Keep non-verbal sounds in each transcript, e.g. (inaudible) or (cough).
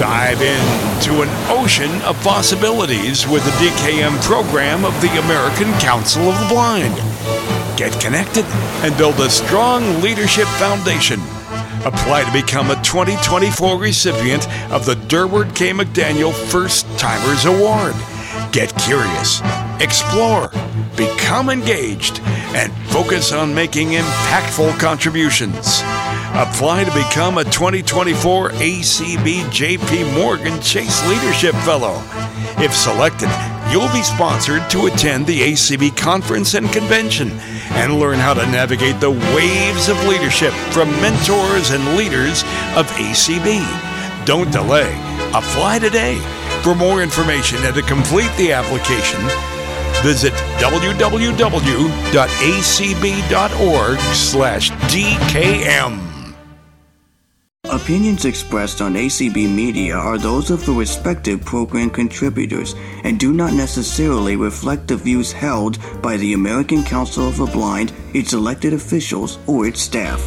Dive into an ocean of possibilities with the DKM program of the American Council of the Blind. Get connected and build a strong leadership foundation. Apply to become a 2024 recipient of the Durward K. McDaniel First Timers Award. Get curious, explore, become engaged, and focus on making impactful contributions. Apply to become a 2024 ACB JP Morgan Chase Leadership Fellow. If selected, you'll be sponsored to attend the ACB conference and convention and learn how to navigate the waves of leadership from mentors and leaders of ACB. Don't delay. Apply today. For more information and to complete the application, visit www.acb.org/dkm. Opinions expressed on ACB Media are those of the respective program contributors and do not necessarily reflect the views held by the American Council of the Blind, its elected officials, or its staff.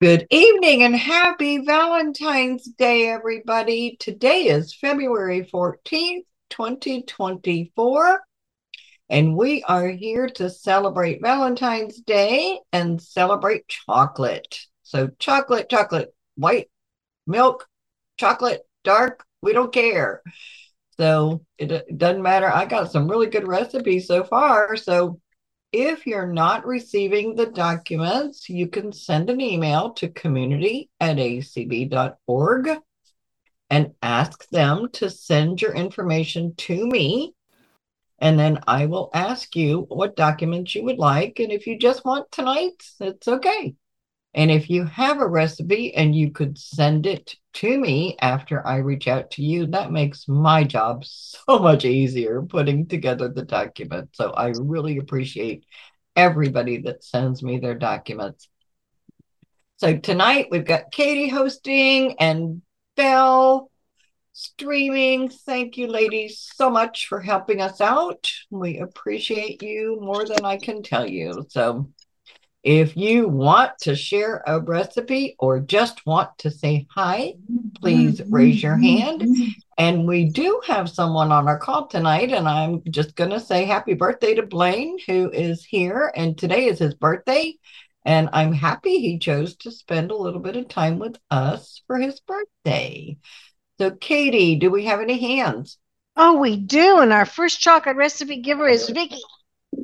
Good evening and happy Valentine's Day, everybody. Today is February 14th, 2024, and we are here to celebrate Valentine's Day and celebrate chocolate. So, chocolate, chocolate, white, milk, chocolate, dark, we don't care. So, it, it doesn't matter. I got some really good recipes so far. So, if you're not receiving the documents, you can send an email to community at acb.org and ask them to send your information to me. And then I will ask you what documents you would like. And if you just want tonight's, it's okay. And if you have a recipe and you could send it to me after I reach out to you, that makes my job (laughs) so much easier putting together the document. So I really appreciate everybody that sends me their documents. So tonight we've got Katie hosting and Belle streaming. Thank you, ladies, so much for helping us out. We appreciate you more than I can tell you. So if you want to share a recipe or just want to say hi, please raise your hand. And we do have someone on our call tonight, and I'm just going to say happy birthday to Blaine, who is here. And today is his birthday. And I'm happy he chose to spend a little bit of time with us for his birthday. So, Katie, do we have any hands? Oh, we do. And our first chocolate recipe giver is Vicky.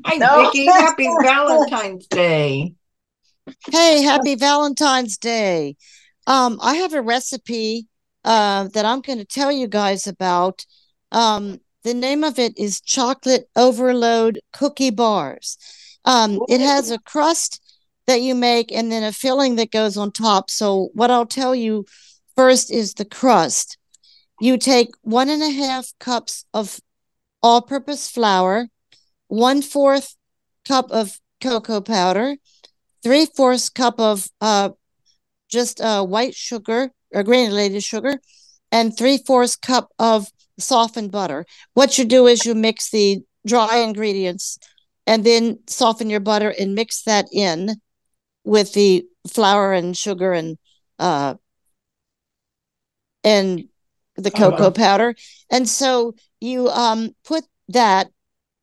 Hi, no. Vicky. Happy (laughs) Valentine's Day. Hey, happy Valentine's Day. Um, I have a recipe uh, that I'm going to tell you guys about. Um, the name of it is Chocolate Overload Cookie Bars. Um, it has a crust that you make and then a filling that goes on top. So, what I'll tell you first is the crust. You take one and a half cups of all purpose flour, one fourth cup of cocoa powder, three fourths cup of uh, just uh, white sugar or granulated sugar, and three fourths cup of softened butter. What you do is you mix the dry ingredients and then soften your butter and mix that in with the flour and sugar and uh, and the oh, cocoa powder. And so you um, put that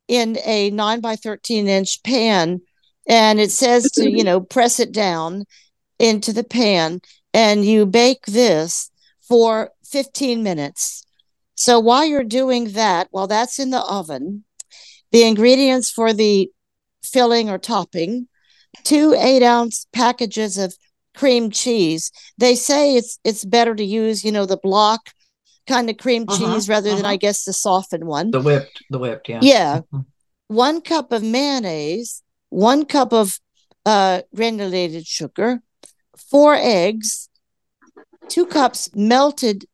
in a 9 by 13 inch pan and it says to you know press it down into the pan and you bake this for 15 minutes. So while you're doing that while that's in the oven the ingredients for the filling or topping two eight ounce packages of cream cheese. They say it's it's better to use you know the block kind of cream uh-huh, cheese rather uh-huh. than I guess the softened one. The whipped, the whipped, yeah. Yeah. Mm-hmm. One cup of mayonnaise, one cup of uh, granulated sugar, four eggs, two cups melted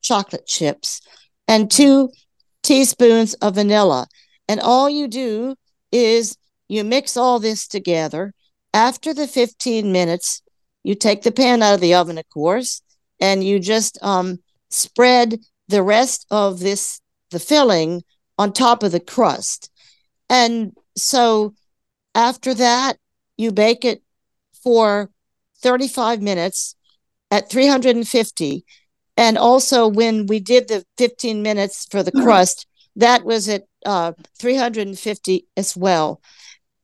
chocolate chips, and two teaspoons of vanilla. And all you do is you mix all this together. After the 15 minutes, you take the pan out of the oven, of course, and you just um, spread the rest of this the filling on top of the crust and so after that you bake it for 35 minutes at 350 And also, when we did the 15 minutes for the crust, that was at uh, 350 as well.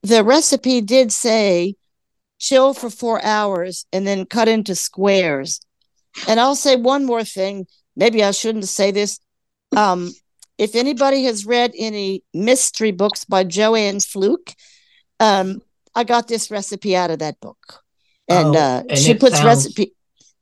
The recipe did say chill for four hours and then cut into squares. And I'll say one more thing. Maybe I shouldn't say this. Um, if anybody has read any mystery books by Joanne Fluke, um, I got this recipe out of that book. And, Oh, uh, and she puts sounds recipe.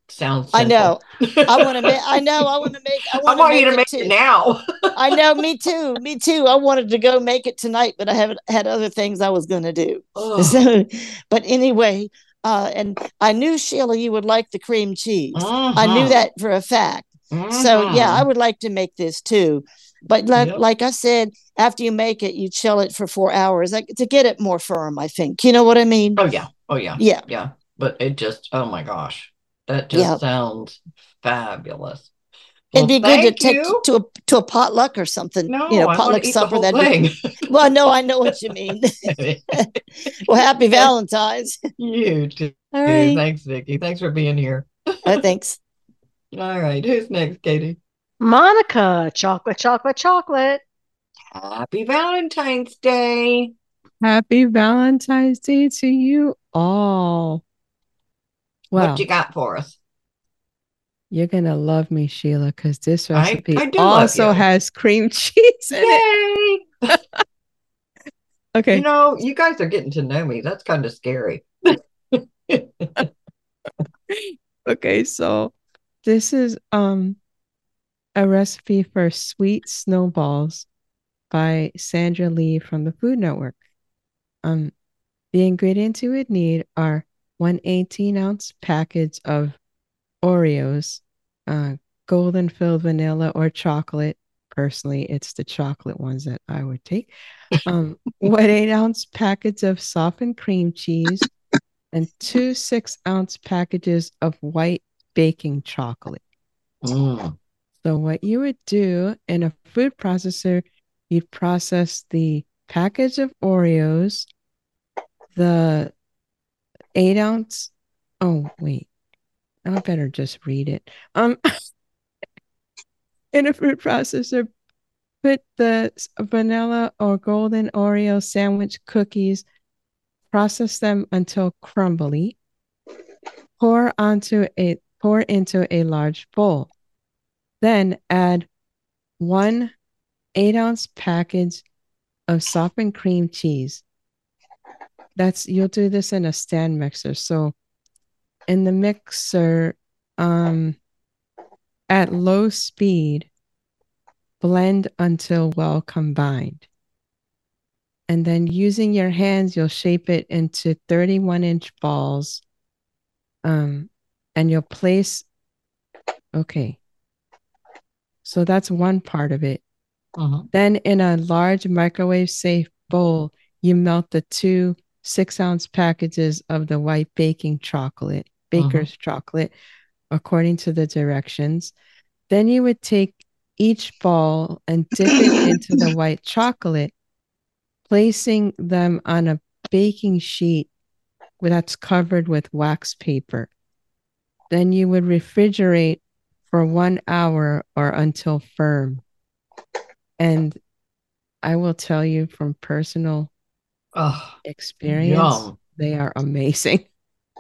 Sounds. I know. I want to make. I know. I want to make. I (laughs) I want, you to make too. it now. (laughs) I know. Me too. Me too. I wanted to go make it tonight, but I haven't had other things I was going to do. Ugh. So, but anyway, uh, and I knew Sheila, you would like the cream cheese. I knew Mhm. that for a fact. So yeah, I Mhm. would like to make this too. But like, Yep. like I said, after you make it, you chill it for four hours like, to get it more firm. I think you know what I mean. Oh yeah. Oh yeah. Yeah. Yeah. But it just. Oh my gosh. That just Yeah. sounds fabulous. It'd be Well, good to take you. to a to a potluck or something. No, you know, I want potluck to supper. That thing. (laughs) well, no, I know what you mean. (laughs) (laughs) well, happy Valentine's. you too. All right. Thanks, Vicky. Thanks for being here. Uh, thanks. All right. Who's next, Katie? Monica, chocolate, chocolate, chocolate. Happy Valentine's Day. Happy Valentine's Day to you all. Wow, What you got for us? You're gonna love me, Sheila, because this recipe I love also has cream (laughs) cheese in it. Yay! (laughs) Okay, You know, you guys are getting to know me. That's kind of scary. (laughs) okay, so this is um a recipe for sweet snowballs by Sandra Lee from the Food Network. Um, the ingredients you would need are one 18 ounce package of Oreos, uh, golden filled vanilla or chocolate. Personally, it's the chocolate ones that I would take. Um, (laughs) one eight ounce package of softened cream cheese, and two six ounce packages of white baking chocolate. Mm. So, what you would do in a food processor, you'd process the package of Oreos, the eight ounce. Oh, wait. I better just read it. Um, (laughs) in a food processor, put the vanilla or golden Oreo sandwich cookies, process them until crumbly. Pour onto a pour into a large bowl. Then add one eight ounce package of softened cream cheese. That's you'll do this in a stand mixer. So in the mixer, um, at low speed, blend until well combined. And then using your hands, you'll shape it into 31 inch balls. Um, and you'll place, okay. So that's one part of it. Mhm. Then in a large microwave safe bowl, you melt the two six ounce packages of the white baking chocolate, baker's mm-hmm. chocolate, according to the directions. Then you would take each ball and dip it into the white chocolate, placing them on a baking sheet that's covered with wax paper. Then you would refrigerate for one hour or until firm. And I will tell you from personal Oh, experience, Yum. they are amazing.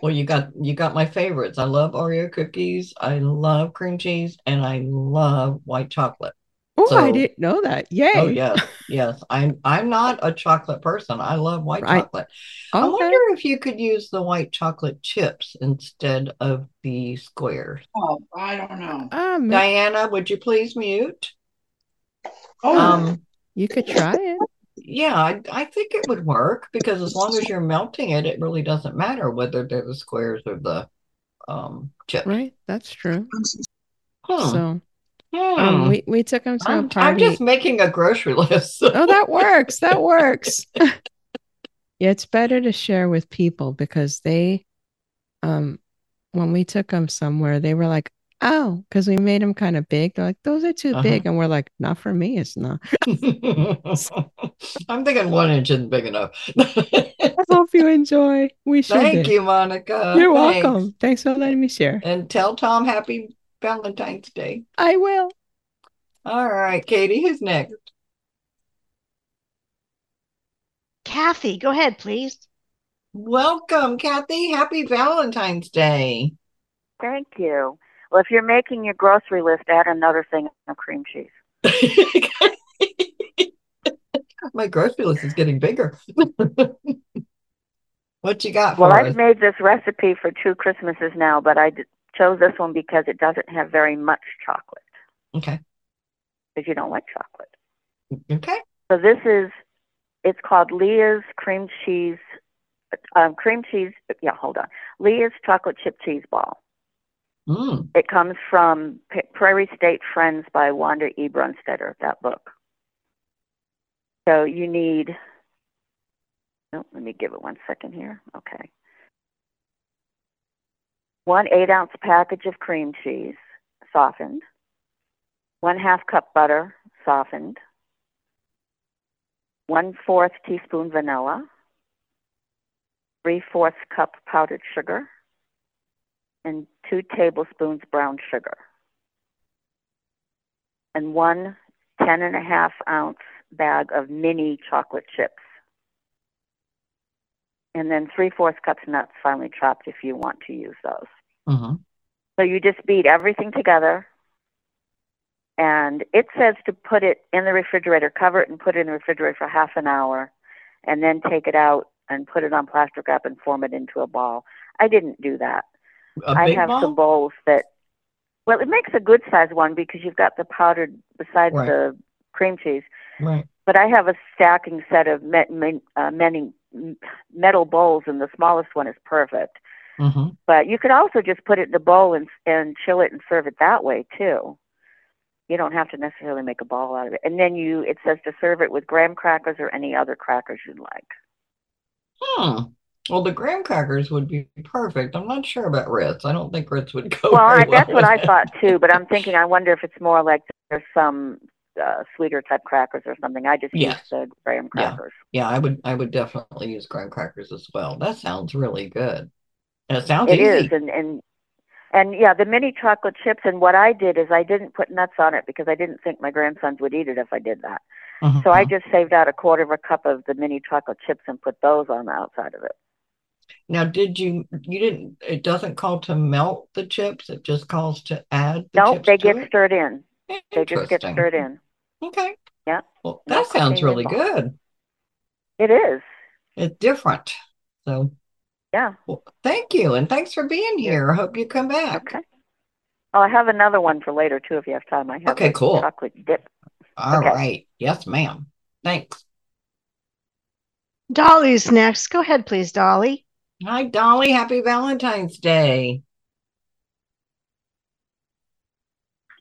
Well, you got you got my favorites. I love Oreo cookies. I love cream cheese, and I love white chocolate. Oh, I didn't know that. Yay. Oh yes, (laughs) yes. I'm I'm not a chocolate person. I love white Right. chocolate. I wonder if you could use the white chocolate chips instead of the squares. Oh, I don't know. Um, Diana, would you please mute? Oh, Um, you could try it. Yeah, I, I think it would work because as long as you're melting it, it really doesn't matter whether they're the squares or the um chips. Right. That's true. Hmm. So Hmm. um, we, we took them to a I'm, I'm just making a grocery (laughs) list. oh, that works. That works. yeah, (laughs) it's better to share with people because they, um, when we took them somewhere, they were like, "Oh," because we made them kind of big. They're like, "Those are too Uh-huh. big," and we're like, "Not for me. It's not." (laughs) I'm thinking one inch isn't big enough. I hope you enjoy. We should. (laughs) Thank you, Monica. You're Thanks. welcome. Thanks for letting me share. And tell Tom happy Valentine's Day. I will. All right, Katie, who's next? Kathy, go ahead, please. Welcome, Kathy. Happy Valentine's Day. Thank you. Well, if you're making your grocery list, add another thing of cream cheese. (laughs) My grocery list is getting bigger. (laughs) what you got Well, I've us? made this recipe for two Christmases now, but I d- chose this one because it doesn't have very much chocolate, Okay. because you don't like chocolate. Okay. So this is, it's called Leah's cream cheese, um, cream cheese. Yeah, hold on. Leah's chocolate chip cheese ball. Mm. It comes from Prairie State Friends by Wanda E. Brunstetter, that book. So you need, oh, let me give it one second here. Okay. One eight ounce package of cream cheese, softened. One half cup butter, softened. One fourth teaspoon vanilla. Three fourths cup powdered sugar and two tablespoons brown sugar, and one ten and a half ounce bag of mini chocolate chips, and then three fourths cups nuts finely chopped if you want to use those. hmm So you just beat everything together. And it says to put it in the refrigerator, cover it and put it in the refrigerator for half an hour, and then take it out and put it on plastic wrap and form it into a ball. I didn't do that. I have some bowls that, well, it makes a good size one because you've got the powdered besides Right. the cream cheese. Right. But I have a stacking set of uh, many metal bowls, and the smallest one is perfect. hmm But you could also just put it in a bowl and and chill it and serve it that way too. You don't have to necessarily make a ball out of it. And then you, it says to serve it with graham crackers or any other crackers you'd like. Hmm. Well, the graham crackers would be perfect. I'm not sure about Ritz. I don't think Ritz would go Well, I, that's what I that. thought too. But I'm thinking, I wonder if it's more like there's some uh, sweeter type crackers or something. I just Yes. use the graham crackers. Yeah, yeah, I would I would definitely use graham crackers as well. That sounds really good. And it sounds It is, easy. and and and yeah, the mini chocolate chips. And what I did is I didn't put nuts on it because I didn't think my grandsons would eat it if I did that. So I Mhm. just saved out a quarter of a cup of the mini chocolate chips and put those on the outside of it. Now, did you you didn't it doesn't call to melt the chips, it just calls to add the No, chips they to get it? stirred in. They just get stirred in. Okay. Yeah. Well, No that sounds really involved. good. It is. It's different. So, Yeah. well, thank you, and thanks for being here. I hope you come back. Okay. Oh, I have another one for later too if you have time. I have Okay, cool. chocolate dip. All Okay. right. Yes, ma'am. Thanks. Dolly's next. Go ahead, please, Dolly. Hi, Dolly. Happy Valentine's Day.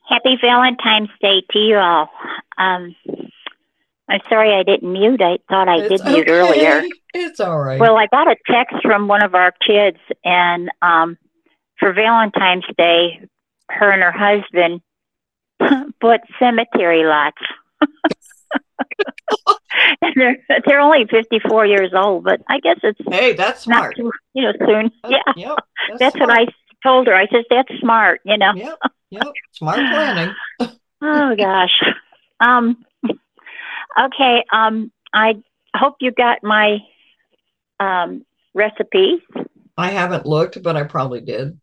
Happy Valentine's Day to you all. Um, I'm sorry I didn't mute. I thought I It's did mute earlier. It's all right. Well, I got a text from one of our kids, and um, for Valentine's Day, her and her husband (laughs) bought cemetery lots. (laughs) (laughs) and they're they're only 54 years old, but I guess it's hey, that's smart. too you know soon. That- Yeah, Yep. (laughs) that's what I told her. I said that's smart. You know. Yep. Yep. Smart planning. (laughs) Oh gosh. Um okay, um I hope you got my um recipe. I haven't looked, but I probably did.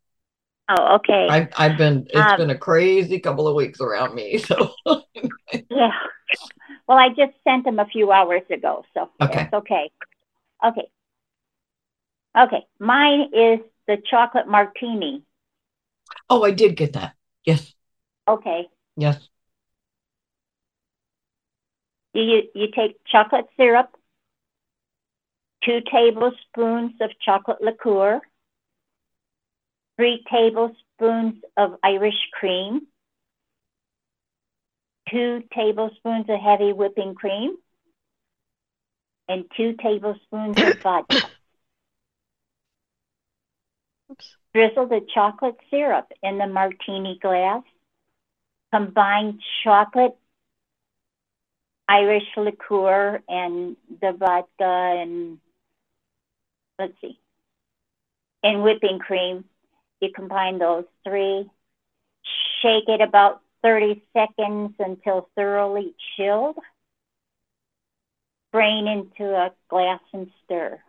Oh, okay. I've I've been it's Um, been a crazy couple of weeks around me. So yeah. Well, I just sent them a few hours ago, so Okay. it's okay. Okay. Okay. Mine is the chocolate martini. oh, I did get that. Yes. Okay. Yes. You you take chocolate syrup, two tablespoons of chocolate liqueur, three tablespoons of Irish cream, two tablespoons of heavy whipping cream, and two tablespoons of vodka. Drizzle the chocolate syrup in the martini glass. Combine chocolate Irish liqueur and the vodka and let's see, and whipping cream. You combine those three, shake it about 30 seconds until thoroughly chilled. Strain into a glass and stir.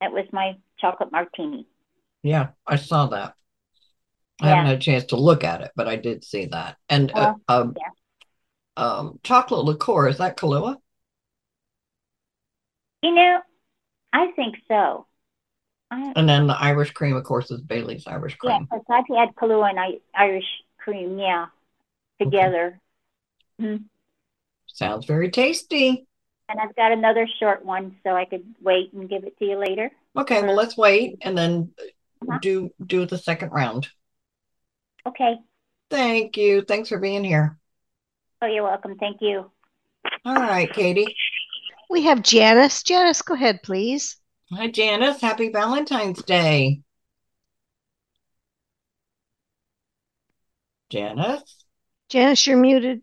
That was my chocolate martini. Yeah, I saw that. I Yeah. haven't had a chance to look at it, but I did see that. And uh, um, um, chocolate liqueur, is that Kahlua? You know, I think so. I, And then the Irish cream, of course, is Bailey's Irish cream. yeah, because I've had Kahlua and I, Irish cream, yeah, together. Mhm. Sounds very tasty. And I've got another short one, so I could wait and give it to you later. Okay, well, let's wait and then Uh-huh. do do the second round. Okay. Thank you. Thanks for being here. Oh, you're welcome. Thank you. All right, Katie. We have Janice. Janice, go ahead, please. Hi, Janice. Happy Valentine's Day. Janice? Janice, you're muted.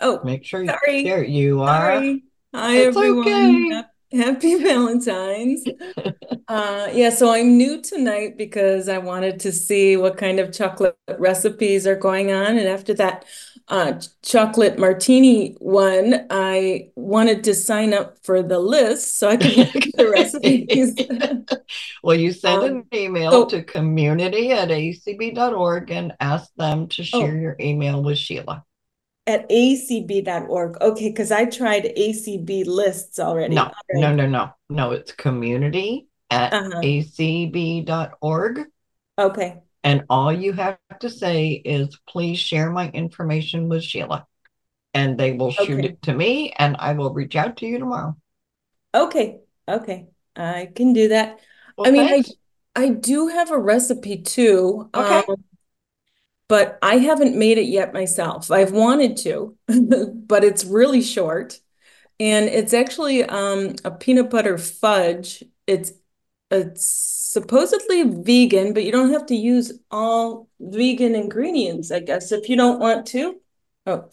Oh, Make sure you, Sorry. there you are. sorry. Hi, It's everyone. okay. Hap- Happy (laughs) Valentine's. (laughs) Uh, yeah, so I'm new tonight because I wanted to see what kind of chocolate recipes are going on. And after that uh, chocolate martini one, I wanted to sign up for the list so I could look at the recipes. (laughs) Well, you send Um, an email so- to community at acb.org and ask them to Oh. share your email with Sheila. At acb.org. Okay, because I tried ACB lists already. No, no, no, no. No, it's community at Uh-huh. acb.org. Okay. And all you have to say is, please share my information with Sheila. And they will shoot Okay. it to me and I will reach out to you tomorrow. Okay. Okay. I can do that. Well, I mean, I. I do have a recipe too, Okay. um, but I haven't made it yet myself. I've wanted to, (laughs) but it's really short. And it's actually um, a peanut butter fudge. It's it's supposedly vegan, but you don't have to use all vegan ingredients, I guess, if you don't want to. Oh,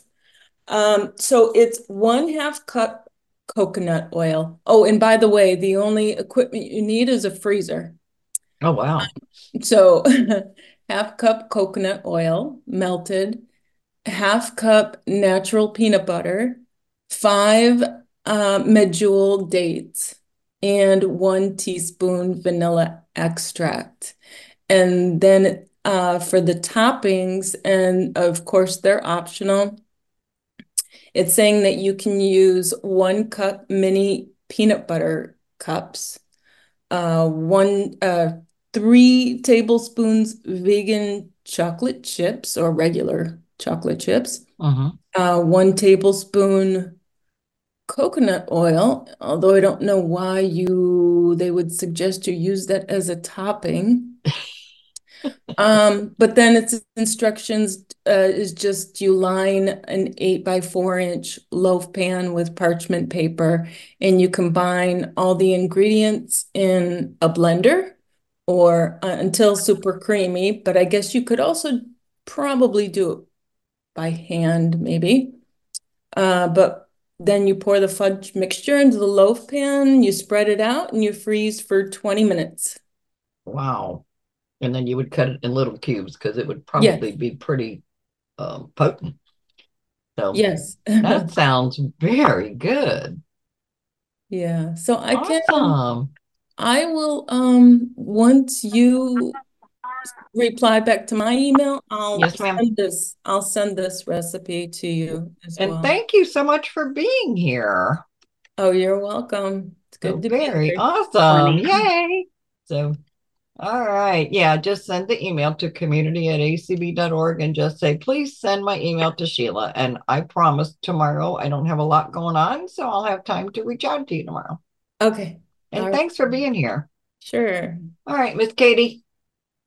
um, so it's one half cup coconut oil. Oh, and by the way, the only equipment you need is a freezer. Oh, wow. So (laughs) half cup coconut oil melted, half cup natural peanut butter, five uh, medjool dates, and one teaspoon vanilla extract. And then uh, for the toppings, and of course they're optional, it's saying that you can use one cup mini peanut butter cups, uh, one uh, three tablespoons vegan chocolate chips or regular chocolate chips, hmm uh, one tablespoon coconut oil, although I don't know why you they would suggest you use that as a topping. (laughs) Um, but then its instructions uh, is just you line an eight by four inch loaf pan with parchment paper and you combine all the ingredients in a blender or uh, until super creamy. But I guess you could also probably do it by hand, maybe. Uh, but then you pour the fudge mixture into the loaf pan, you spread it out, and you freeze for 20 minutes. Wow. And then you would cut it in little cubes because it would Yes. probably be pretty um, potent. So Yes. that sounds very good. (laughs) Yeah. So I can Awesome. I will um once you reply back to my email, I'll Yes, send this I'll send this recipe to you as well. And well. thank you so much for being here. Oh, you're welcome. It's good to be very here. awesome. (laughs) Yay. So, all right. Yeah, just send the email to community at acb.org and just say, please send my email to Sheila. And I promise tomorrow I don't have a lot going on, so I'll have time to reach out to you tomorrow. Okay. And All right. thanks for being here. Sure. All right, Miss Katie.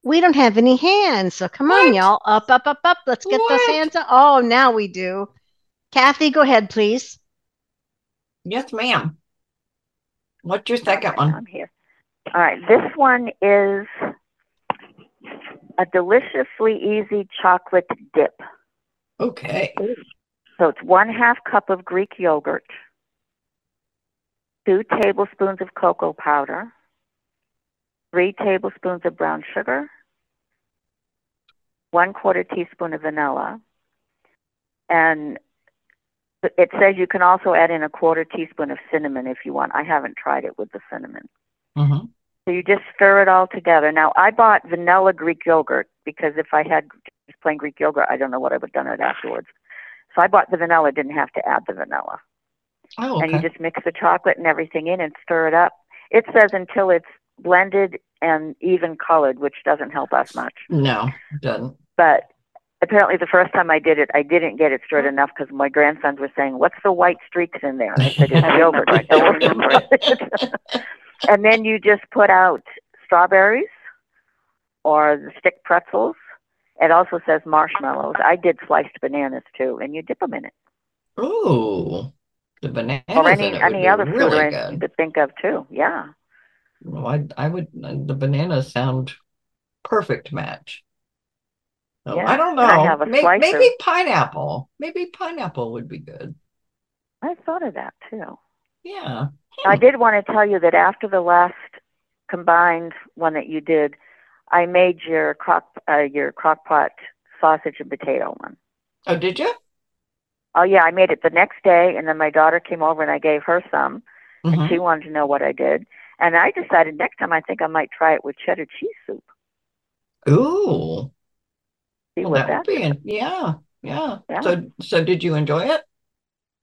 We don't have any hands, so come on, y'all. Up, up, up, up. Let's get those hands up. Oh, now we do. Kathy, go ahead, please. Yes, ma'am. What's your second Okay, one? I'm here. All right, this one is a deliciously easy chocolate dip. Okay. So it's one half cup of Greek yogurt, two tablespoons of cocoa powder, three tablespoons of brown sugar, one quarter teaspoon of vanilla, and it says you can also add in a quarter teaspoon of cinnamon if you want. I haven't tried it with the cinnamon. Mm-hmm. So you just stir it all together. Now I bought vanilla Greek yogurt because if I had just plain Greek yogurt, I don't know what I would have done it afterwards. So I bought the vanilla, didn't have to add the vanilla. Oh, And you just mix the chocolate and everything in and stir it up. It says until it's blended and even colored, which doesn't help us much. No, it doesn't. But apparently the first time I did it, I didn't get it stirred enough because my grandsons were saying, "What's the white streaks in there?" And I said, "It's yogurt." I don't remember it. (laughs) and then you just put out strawberries or the stick pretzels. It also says marshmallows. I did sliced bananas too, and you dip them in it, Ooh, the bananas or any any other really anything you good. could think of too. Yeah. Well, I I would the bananas sound perfect match. So, Yeah, I don't I know. have a May- slicer. maybe pineapple. Maybe pineapple would be good. I thought of that too. Yeah. I did want to tell you that after the last combined one that you did, I made your crock uh, your crock pot sausage and potato one. Oh, did you? Oh yeah, I made it the next day, and then my daughter came over and I gave her some, and Mhm. she wanted to know what I did. And I decided next time I think I might try it with cheddar cheese soup. Ooh. See Well, what that would be in, yeah, yeah. Yeah. So so did you enjoy it?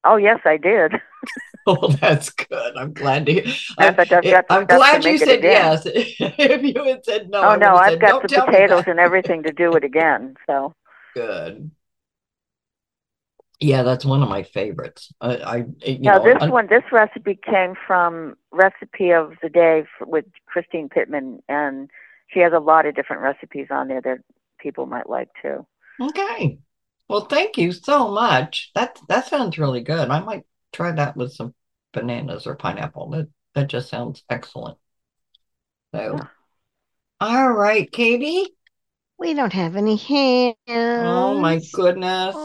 Oh yes, I did. (laughs) (laughs) Oh, that's good. I'm glad to hear. I'm, I just got I'm glad you said yes. (laughs) If you had said no, oh no, I've said, got the potatoes and everything to do it again. So Good. Yeah, that's one of my favorites. I, I you now know, this un- one, this recipe came from recipe of the day f- with Christine Pittman, and she has a lot of different recipes on there that people might like too. Okay. Well, thank you so much. That that sounds really good. I might try that with some bananas or pineapple. That that just sounds excellent. So, all right, Katie. We don't have any hands. Oh my goodness.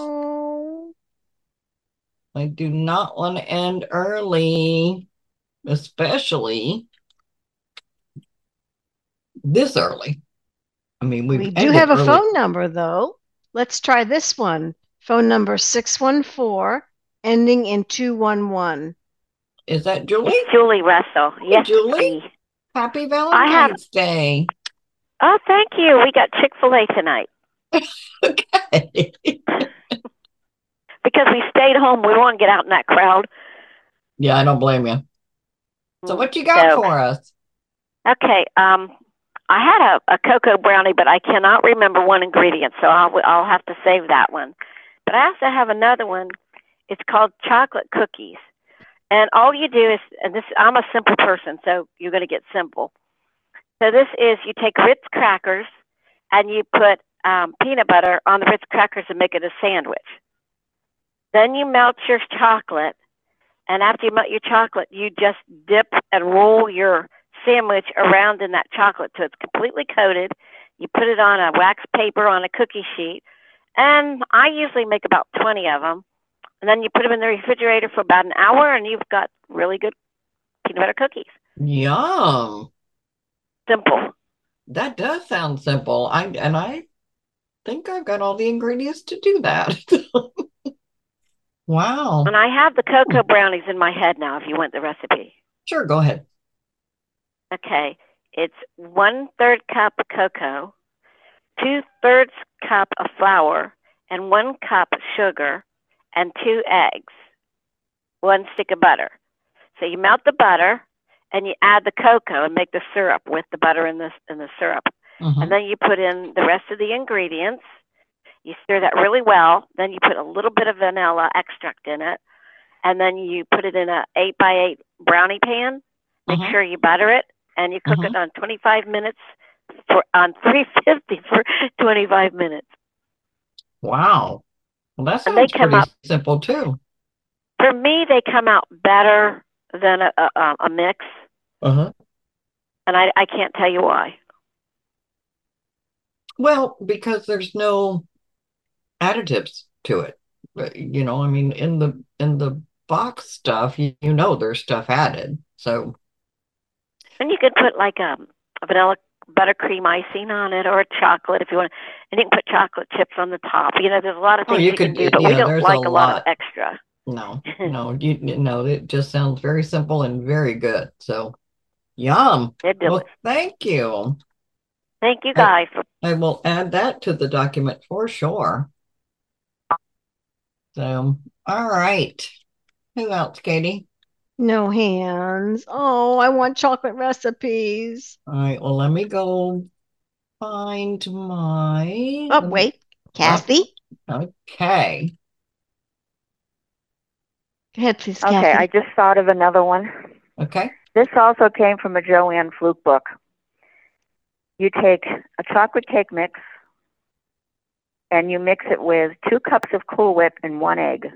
I do not want to end early, especially this early. I mean, we've We do ended have a phone number though. Let's try this one. Phone number 614 ending in 211. Is that Julie? It's Julie Russell. Yes, Julie. it's me. Happy I have. Valentine's Day. Oh, thank you. We got Chick Fil A tonight (laughs) Okay. Because we stayed home. We want to get out in that crowd. Yeah, I don't blame you. So what you got So- for us? Okay. Um, I had a, a cocoa brownie, but I cannot remember one ingredient, so I'll I'll have to save that one. But I also have another one. It's called chocolate cookies, and all you do is, and this I'm a simple person, so you're going to get simple. So this is you take Ritz crackers, and you put um, peanut butter on the Ritz crackers and make it a sandwich. Then you melt your chocolate, and after you melt your chocolate, you just dip and roll your sandwich around in that chocolate so it's completely coated. You put it on a wax paper on a cookie sheet, and I usually make about 20 of them. And then you put them in the refrigerator for about an hour, and you've got really good peanut butter cookies. Yum. Simple. That does sound simple. I and I think I've got all the ingredients to do that. (laughs) Wow. And I have the cocoa brownies in my head now if you want the recipe. Sure, go ahead. Okay. It's one third cup cocoa, two thirds cup of flour, and one cup sugar, and two eggs, one stick of butter. So you melt the butter, and you add the cocoa and make the syrup with the butter and the and the syrup. Mhm. And then you put in the rest of the ingredients. You stir that really well. Then you put a little bit of vanilla extract in it, and then you put it in a eight by eight brownie pan. Make Mhm. sure you butter it, and you cook Mhm. it on 25 minutes for on 350 (laughs) for 25 minutes. Wow. Well, that And they sounds come pretty up- simple too. For me, they come out better than a, a, a mix, Uh-huh. and I, I can't tell you why. Well, because there's no additives to it. But, You know, I mean, in the in the box stuff, you, you know there's stuff added. So, And you could put like um, a vanilla buttercream icing on it or chocolate if you want. And you can put chocolate chips on the top. You know, there's a lot of Oh, things you you, can could do, do- but we don't there's like a lot of extra. No, (laughs) no, you, you know, it just sounds very simple and very good. So, yum. Well, thank you. Thank you guys. for I will add that to the document for sure. So, all right. Who else, Katie? No hands. Oh, I want chocolate recipes. All right, well, let me go find my. Oh, wait. Kathy? Okay. Go ahead, please, Okay, I just thought of another one. Okay. This also came from a Joanne Fluke book. You take a chocolate cake mix and you mix it with two cups of Cool Whip and one egg.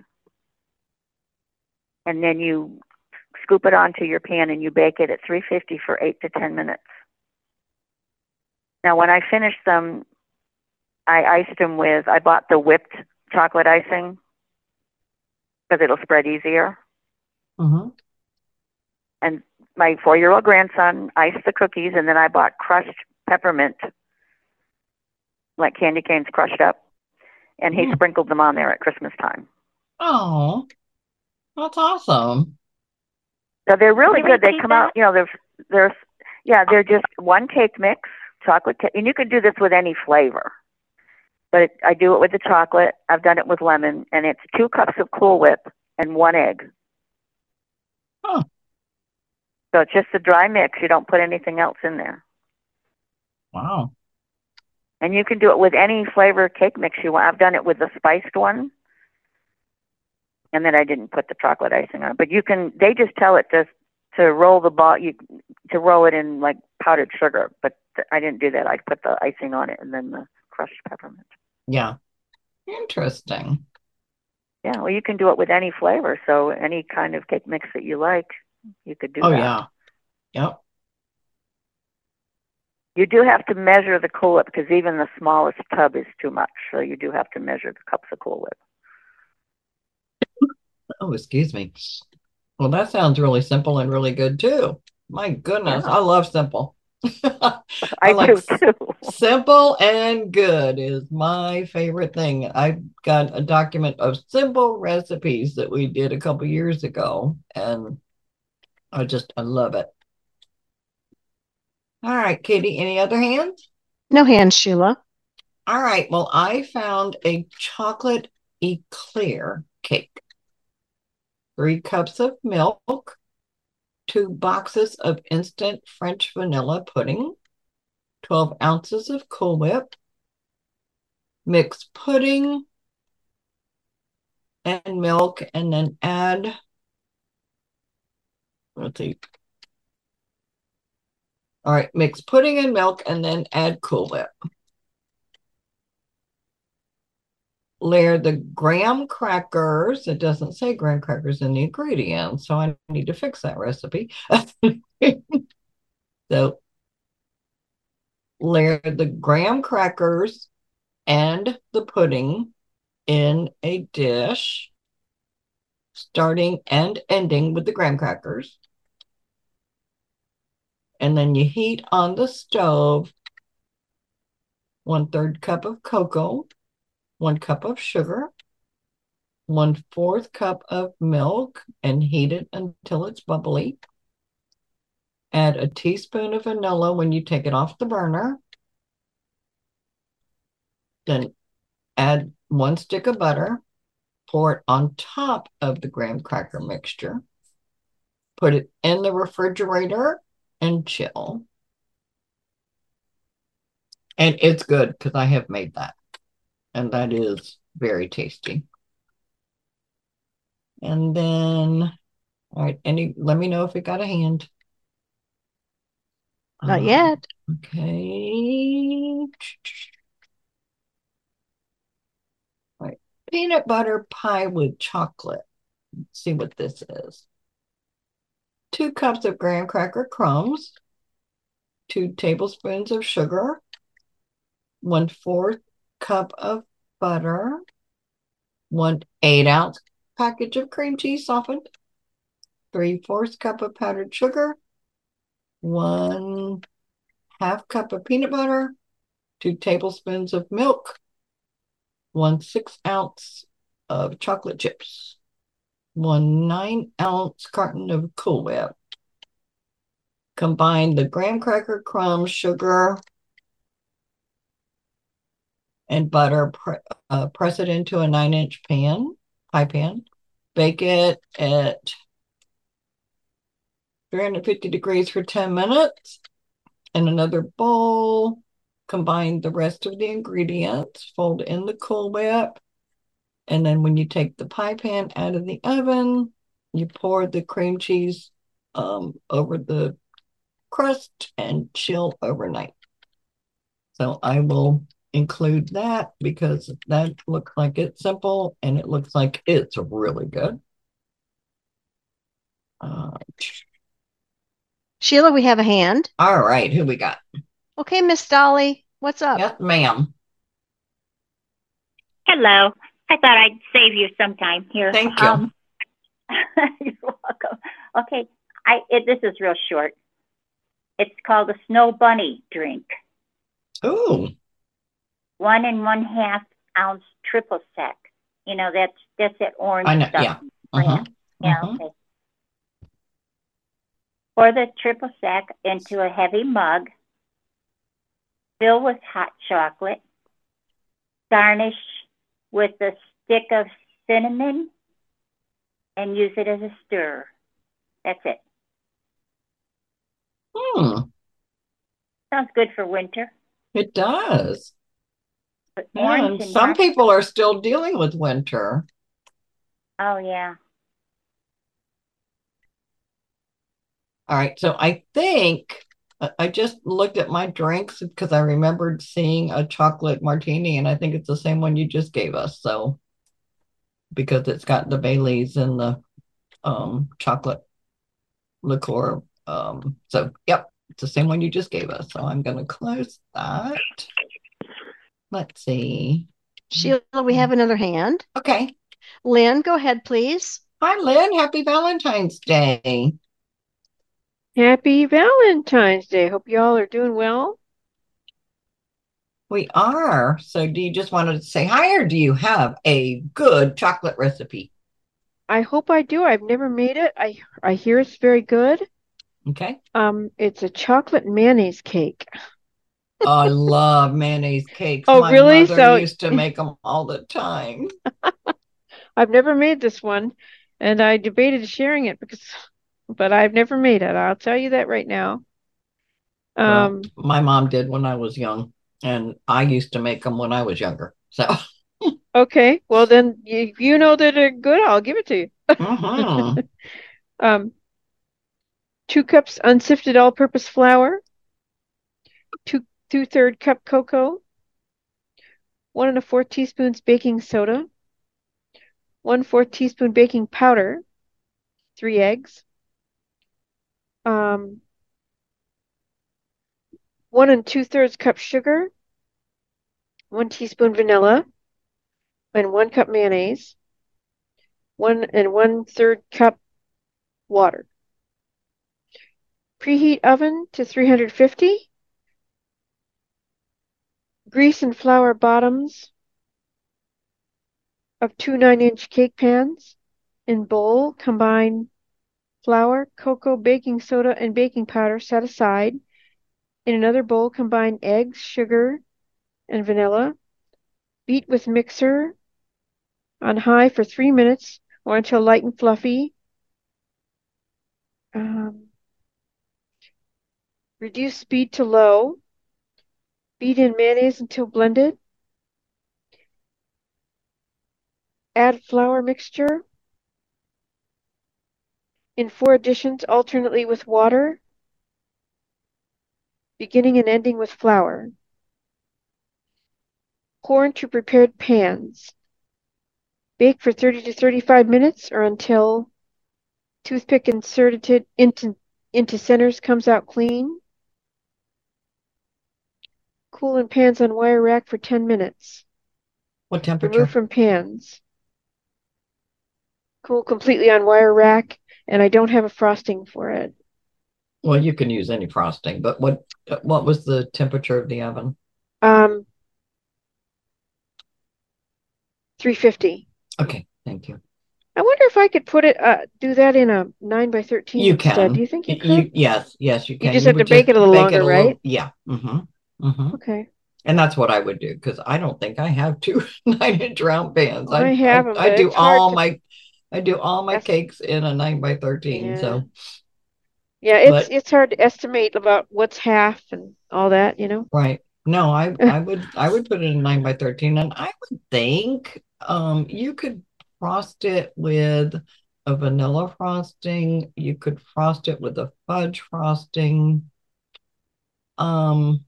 And then you scoop it onto your pan and you bake it at 350 for 8 to 10 minutes. Now, when I finished them, I iced them with, I bought the whipped chocolate icing because it'll spread easier Mm-hmm. and my four year old grandson iced the cookies and then I bought crushed peppermint, like candy canes crushed up, and he Mm. sprinkled them on there at Christmas time. Oh, that's awesome. So they're really Can good. They repeat come out, you know, they're they're yeah, they're just one cake mix, chocolate cake, and you can do this with any flavor. But it, I do it with the chocolate. I've done it with lemon, and it's two cups of Cool Whip and one egg. Huh. So it's just a dry mix. You don't put anything else in there. Wow. And you can do it with any flavor cake mix you want. I've done it with the spiced one. And then I didn't put the chocolate icing on. But you can they just tell it to to roll the ball you to roll it in like powdered sugar, but I didn't do that. I put the icing on it and then the crushed peppermint. Yeah. Interesting. Yeah, well you can do it with any flavor, so any kind of cake mix that you like, you could do that. Oh, that. yeah. Yep. You do have to measure the Cool Whip because even the smallest tub is too much. So you do have to measure the cups of Cool Whip. Oh, excuse me. Well, that sounds really simple and really good too. My goodness, Yeah. I love simple. (laughs) I, like do too. Simple and good is my favorite thing. I've got a document of simple recipes that we did a couple years ago, and I just I love it. All right, Katie, any other hands? No hands, Sheila. All right, well, I found a chocolate eclair cake. Three cups of milk, two boxes of instant French vanilla pudding, 12 ounces of Cool Whip, mix pudding and milk, and then add, let's see. All right, mix pudding and milk, and then add Cool Whip. layer the graham crackers. It doesn't say graham crackers in the ingredients, so I need to fix that recipe. (laughs) so layer the graham crackers and the pudding in a dish, starting and ending with the graham crackers. And then you heat on the stove one third cup of cocoa, one cup of sugar, one fourth cup of milk, and heat it until it's bubbly. Add a teaspoon of vanilla when you take it off the burner. Then add one stick of butter, pour it on top of the graham cracker mixture, put it in the refrigerator and chill. And it's good because I have made that and that is very tasty. And then, all right, any, let me know if it got a hand. Not Um, yet. Okay. All right, peanut butter pie with chocolate. Let's see what this is. Two cups of graham cracker crumbs, two tablespoons of sugar, one fourth cup of butter, one eight ounce package of cream cheese softened, three fourths cup of powdered sugar, one half cup of peanut butter, two tablespoons of milk, one six ounce of chocolate chips, one nine ounce carton of Cool Whip. Combine the graham cracker crumbs, sugar, and butter. Pre- uh, press it into a nine inch pan, pie pan. Bake it at 350 degrees for 10 minutes. In another bowl, combine the rest of the ingredients, fold in the Cool Whip, and then when you take the pie pan out of the oven, you pour the cream cheese um, over the crust and chill overnight. So I will include that because that looks like it's simple and it looks like it's really good. Uh, Sheila, we have a hand. all right, who we got? Okay, Miss Dolly, what's up? Yes, ma'am. Hello. I thought I'd save you some time here. Thank you. Um, (laughs) you're welcome. Okay, I it, this is real short. It's called a snow bunny drink. Oh, One and one half ounce triple sec. You know that's that's that orange I know, stuff. yeah. Uh-huh, Yeah. uh-huh. Okay. Pour the triple sec into a heavy mug. Fill with hot chocolate. Garnish with a stick of cinnamon and use it as a stir. That's it. Hmm, Sounds good for winter. it does. But Yeah, and and some dark- people are still dealing with winter. Oh yeah. All right, so I think I just looked at my drinks because I remembered seeing a chocolate martini, and I think it's the same one you just gave us. So because it's got the Baileys and the um chocolate liqueur. Um, so yep, it's the same one you just gave us. So I'm gonna close that. Let's see. Sheila, we have another hand. Okay. Lynn, go ahead, please. Hi, Lynn. Happy Valentine's Day. Happy Valentine's Day. Hope you all are doing well. We are. So do you just want to say hi or do you have a good chocolate recipe? I hope I do. I've never made it. I I hear it's very good. Okay. Um, it's a chocolate mayonnaise cake. Oh, I love mayonnaise cakes. Oh, My really? mother So- used to make them all the time. (laughs) I've never made this one, and I debated sharing it because, but I've never made it. I'll tell you that right now. Well, Um, my mom did when I was young, and I used to make them when I was younger. So, (laughs) okay. Well, then if you know that they're good, I'll give it to you. mhm. (laughs) Um, two cups unsifted all-purpose flour, two two-third cup cocoa, one and a fourth teaspoons baking soda, one fourth teaspoon baking powder, three eggs, um, one and two-thirds cup sugar, one teaspoon vanilla, and one cup mayonnaise, one and one-third cup water. Preheat oven to 350. Grease and flour bottoms of two 9-inch cake pans. In bowl, combine flour, cocoa, baking soda, and baking powder set aside. In another bowl, combine eggs, sugar, and vanilla. Beat with mixer on high for three minutes or until light and fluffy. Um, reduce speed to low. Beat in mayonnaise until blended. Add flour mixture in four additions alternately with water, beginning and ending with flour. Pour into prepared pans. Bake for 30 to 35 minutes or until toothpick inserted into, into centers comes out clean. Cool in pans on wire rack for 10 minutes. What temperature? Remove from pans. Cool completely on wire rack, and I don't have a frosting for it. Well, you can use any frosting, but what what was the temperature of the oven? Um, 350. Okay, thank you. I wonder if I could put it, uh, do that in a nine by 13 You instead. can. Do you think you could? yes, yes, you can. You just have to bake it a little longer, right? yeah. Mm-hmm. Mm-hmm. Okay. And that's what I would do because I don't think I have two (laughs) nine inch round pans. I have 'em, I, but do it's hard all to- my I do all my That's- cakes in a nine by thirteen. So Yeah, it's But- it's hard to estimate about what's half and all that, you know. right. No, I (laughs) I would I would put it in nine by thirteen, and I would think um you could frost it with a vanilla frosting. You could frost it with a fudge frosting. Um,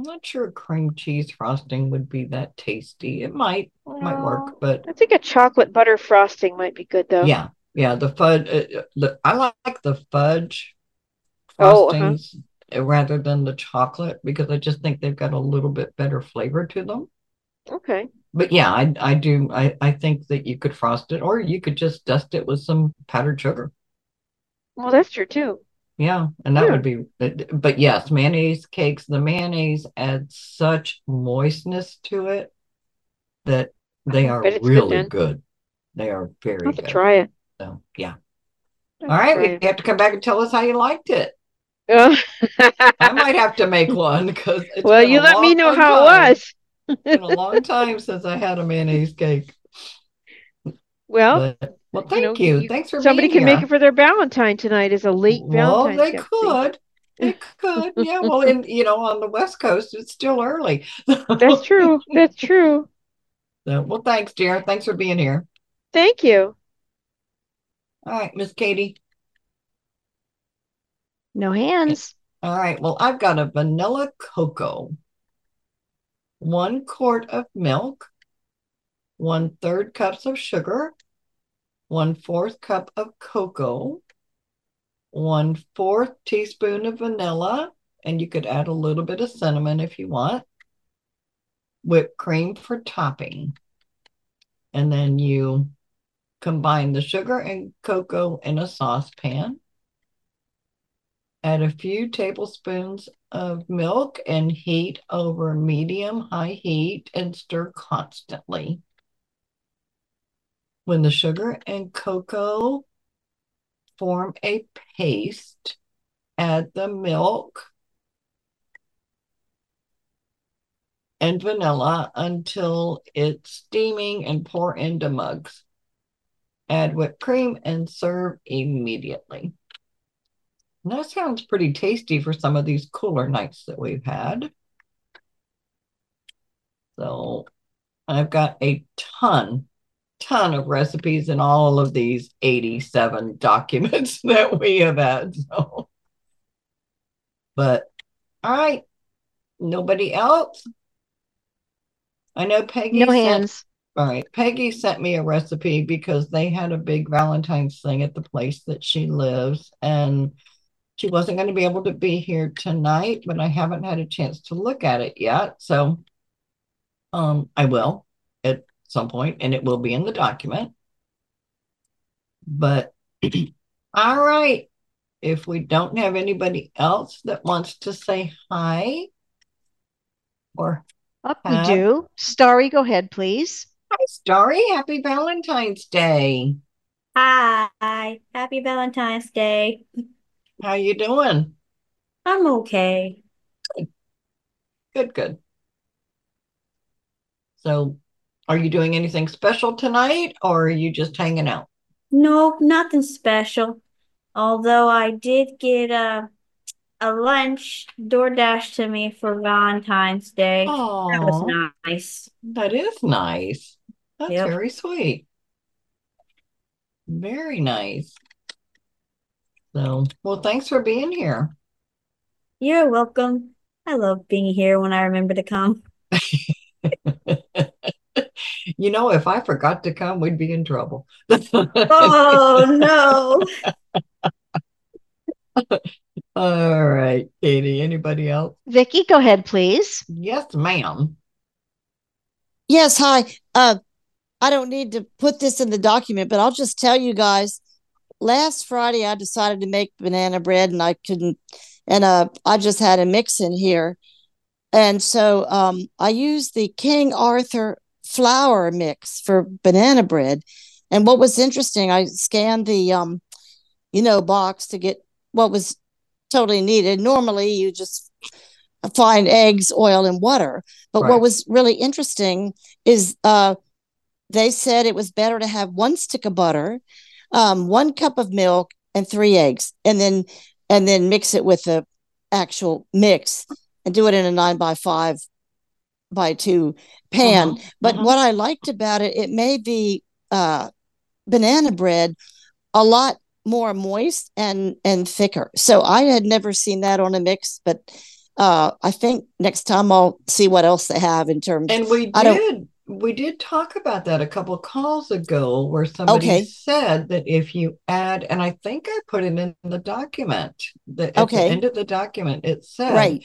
I'm not sure cream cheese frosting would be that tasty. It might might work, but I think a chocolate butter frosting might be good though. yeah, yeah. The fudge, uh, the I like the fudge Oh, uh-huh. frostings uh, rather than the chocolate because I just think they've got a little bit better flavor to them. Okay. But yeah, I I do I I think that you could frost it, or you could just dust it with some powdered sugar. Well, that's true too. Yeah, and that Yeah. would be. But yes, mayonnaise cakes. The mayonnaise adds such moistness to it that they are it's good really good. They are I'll very have to good. try it. So yeah. I'll All to you it. have to come back and tell us how you liked it. Oh. I might have to make one because Well, you let me know how time. it was. It's been a long time since I had a mayonnaise cake. Well, But well, you know, thank you. you- Thanks for somebody being can make it for their Valentine tonight Is a late Well, Valentine's they Day. could. (laughs) They could. Yeah. Well, in you know, on the West Coast, it's still early. (laughs) That's true. That's true. So, well, thanks, dear. Thanks for being here. Thank you. All right, Miss Katie. No hands. All right. Well, I've got a vanilla cocoa, one quart of milk, one third cups of sugar, one fourth cup of cocoa, one fourth teaspoon of vanilla, and you could add a little bit of cinnamon if you want, whipped cream for topping. And then you combine the sugar and cocoa in a saucepan. Add a few tablespoons of milk and heat over medium high heat and stir constantly. When the sugar and cocoa form a paste, add the milk and vanilla until it's steaming and pour into mugs. Add whipped cream and serve immediately. And that sounds pretty tasty for some of these cooler nights that we've had. So I've got a ton, ton of recipes in all of these 87 (laughs) documents that we have had. So, but all right, nobody else. I know Peggy No sent- hands. all right. Peggy sent me a recipe because they had a big Valentine's thing at the place that she lives, and she wasn't going to be able to be here tonight, but I haven't had a chance to look at it yet. So um, I will at some point, and it will be in the document. But (clears throat) all right. If we don't have anybody else that wants to say hi or Up we do. Starry, go ahead, please. Hi, Starry. Happy Valentine's Day. Hi, happy Valentine's Day. How you doing? I'm okay. Good, Good, good. So, are you doing anything special tonight or are you just hanging out? No, nothing special. Although I did get a a lunch DoorDash to me for Valentine's Day. That was nice. That is nice. That's Yep. very sweet. Very nice. So, well, thanks for being here. You're welcome. I love being here when I remember to come. (laughs) You know, if I forgot to come, we'd be in trouble. (laughs) Oh no. (laughs) All right, Katie. Anybody else? Vicki, go ahead, please. Yes, ma'am. Yes, hi. Uh, I don't need to put this in the document, but I'll just tell you guys last Friday I decided to make banana bread and I couldn't and uh I just had a mix in here. And so um I used the King Arthur flour mix for banana bread. And what was interesting, I scanned the um you know box to get what was totally needed. Normally you just find eggs, oil and water. But Right. what was really interesting is uh they said it was better to have one stick of butter, um, one cup of milk, and three eggs, and then and then mix it with the actual mix and do it in a nine by five by two pan. Mhm, But mhm. what I liked about it, it made the uh, banana bread a lot more moist and and thicker. So I had never seen that on a mix, but uh, I think next time I'll see what else they have in terms. And we I did we did talk about that a couple of calls ago where somebody Okay. said that if you add, and I think I put it in the document, that at the Okay. end of the document, it said Right.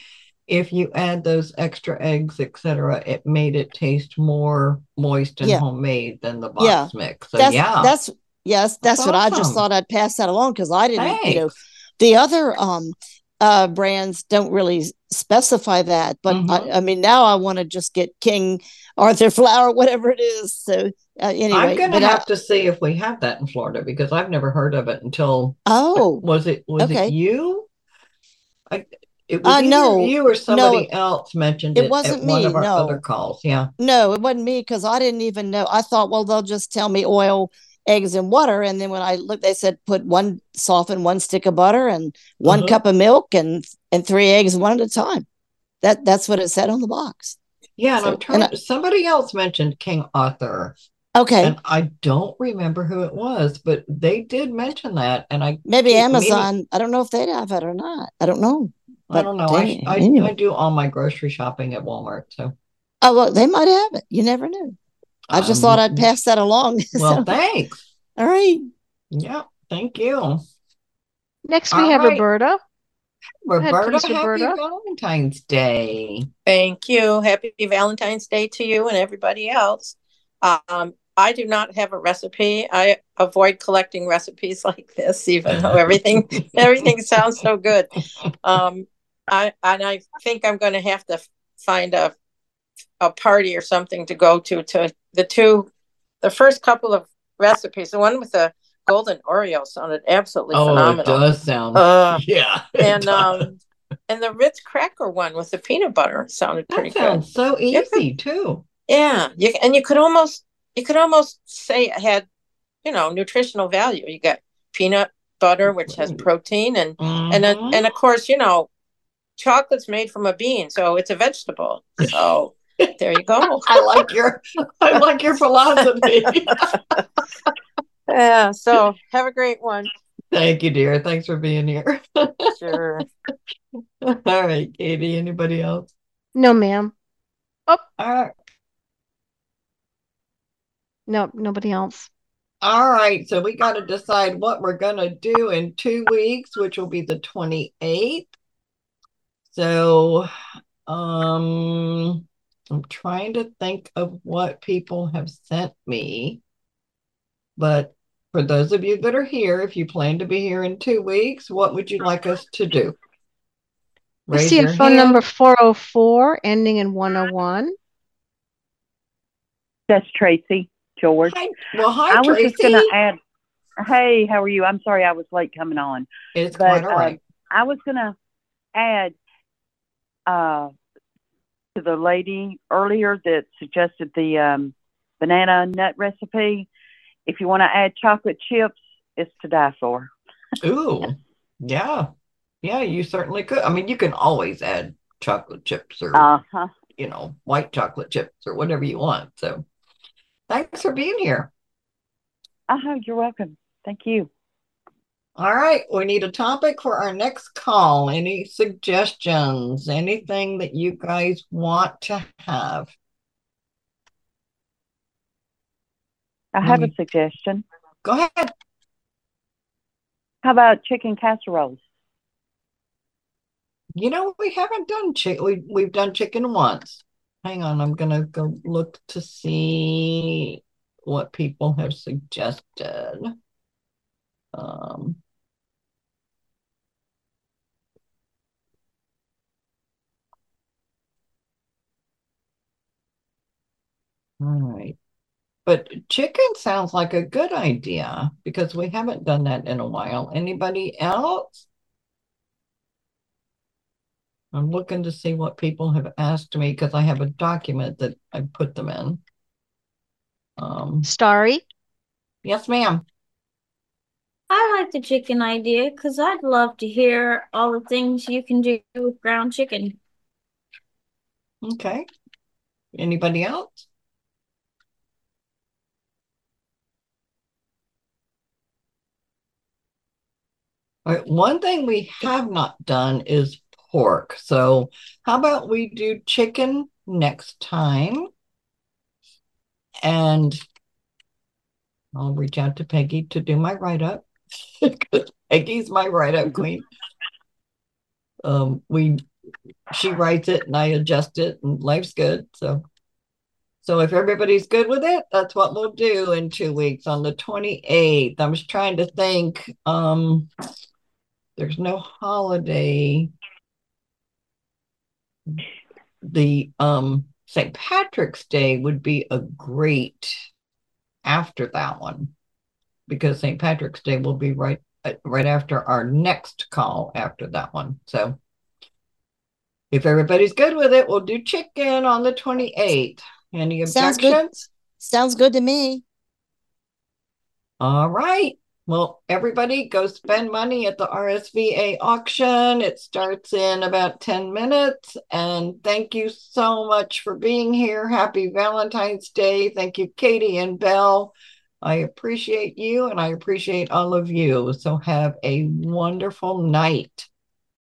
If you add those extra eggs, etc., it made it taste more moist and Yeah. homemade than the box Yeah. mix. So that's yeah, that's yes, that's, That's what I just thought I'd pass that along because I didn't, you know, the other um uh brands don't really specify that, but Mhm. I, I mean now I want to just get King Arthur flour, (laughs) whatever it is. So uh, anyway, I'm gonna but I- have to see if we have that in Florida because I've never heard of it until oh was it was okay. it you? I it was Uh, either no, you or somebody no, else mentioned it it wasn't at one me, of our no. other calls. Yeah. No, it wasn't me because I didn't even know. I thought, well, they'll just tell me oil, eggs, and water. And then when I looked, they said put one soften one stick of butter and one Mhm. cup of milk and and three eggs one at a time. That that's what it said on the box. Yeah, and I'm trying and I, somebody else mentioned King Arthur. okay, And I don't remember who it was, but they did mention that. And I maybe keep meaning Amazon. I don't know if they'd have it or not. I don't know. I don't know. I, I I anyway, do all my grocery shopping at Walmart, so oh well, they might have it. You never know. I just thought I'd um pass that along. (laughs) well, So, thanks. all right. Yeah, thank you. Next, we All have right. Roberta. Go ahead, Roberta, happy Roberta. Valentine's Day. Thank you. Happy Valentine's Day to you and everybody else. Um, I do not have a recipe. I avoid collecting recipes (laughs) like this, even though everything (laughs) everything sounds so good. Um, I and I think I'm going to have to find a a party or something to go to. To the two, the first couple of recipes, the one with the golden Oreo sounded absolutely phenomenal. Oh, it does sound, Uh, (laughs) yeah, and does. um, and the Ritz cracker one with the peanut butter sounded That pretty good. sounds so Yeah. easy too. Yeah, you and you could almost you could almost say it had, you know, nutritional value. You got peanut butter, which has protein, and and then- Mhm. and of course, you know, chocolate's made from a bean, so it's a vegetable. So (laughs) there you go. I like your I like your philosophy. (laughs) Yeah. So have a great one. Thank you, dear. Thanks for being here. (laughs) Sure. All right, Katie. Anybody else? No, ma'am. Oh. All right. No, nobody else. All right, so we got to decide what we're going to do in two weeks, which will be the 28th. So, um, I'm trying to think of what people have sent me. But for those of you that are here, if you plan to be here in two weeks, what would you like us to do? We Raise see a phone hand. number 404 ending in 101. That's Tracy George. Hi. Well, hi, I was just going to add. Hey, how are you? I'm sorry I was late coming on. It's but quite all right. um, I was going to add uh, to the lady earlier that suggested the um, banana nut recipe. If you want to add chocolate chips, it's to die for. Ooh, yeah. Yeah, you certainly could. I mean, you can always add chocolate chips or, Uh huh. you know, white chocolate chips or whatever you want. So thanks for being here. Uh huh. You're welcome. Thank you. All right, we need a topic for our next call. Any suggestions? Anything that you guys want to have? I have a suggestion. Go ahead. How about chicken casseroles? You know, we haven't done chicken. We we've done chicken once. Hang on, I'm gonna go look to see what people have suggested. Um, all right. But chicken sounds like a good idea because we haven't done that in a while. Anybody else? I'm looking to see what people have asked me because I have a document that I put them in. Um, Starry? Yes, ma'am. I like the chicken idea because I'd love to hear all the things you can do with ground chicken. Okay. Anybody else? Right, one thing we have not done is pork. So, how about we do chicken next time? And I'll reach out to Peggy to do my write up. (laughs) Peggy's my write up queen. Um, we she writes it and I adjust it, and life's good. So, so if everybody's good with it, that's what we'll do in two weeks on the 28th. I was trying to think. Um, there's no holiday. The um St. Patrick's Day would be a great after that one because St. Patrick's Day will be right uh, right after our next call after that one. So if everybody's good with it, we'll do chicken on the 28th. Any objections? Sounds good. Sounds good to me. All right. Well, everybody go spend money at the RSVA auction. It starts in about 10 minutes. And thank you so much for being here. Happy Valentine's Day. Thank you, Katie and Belle. I appreciate you and I appreciate all of you. So have a wonderful night.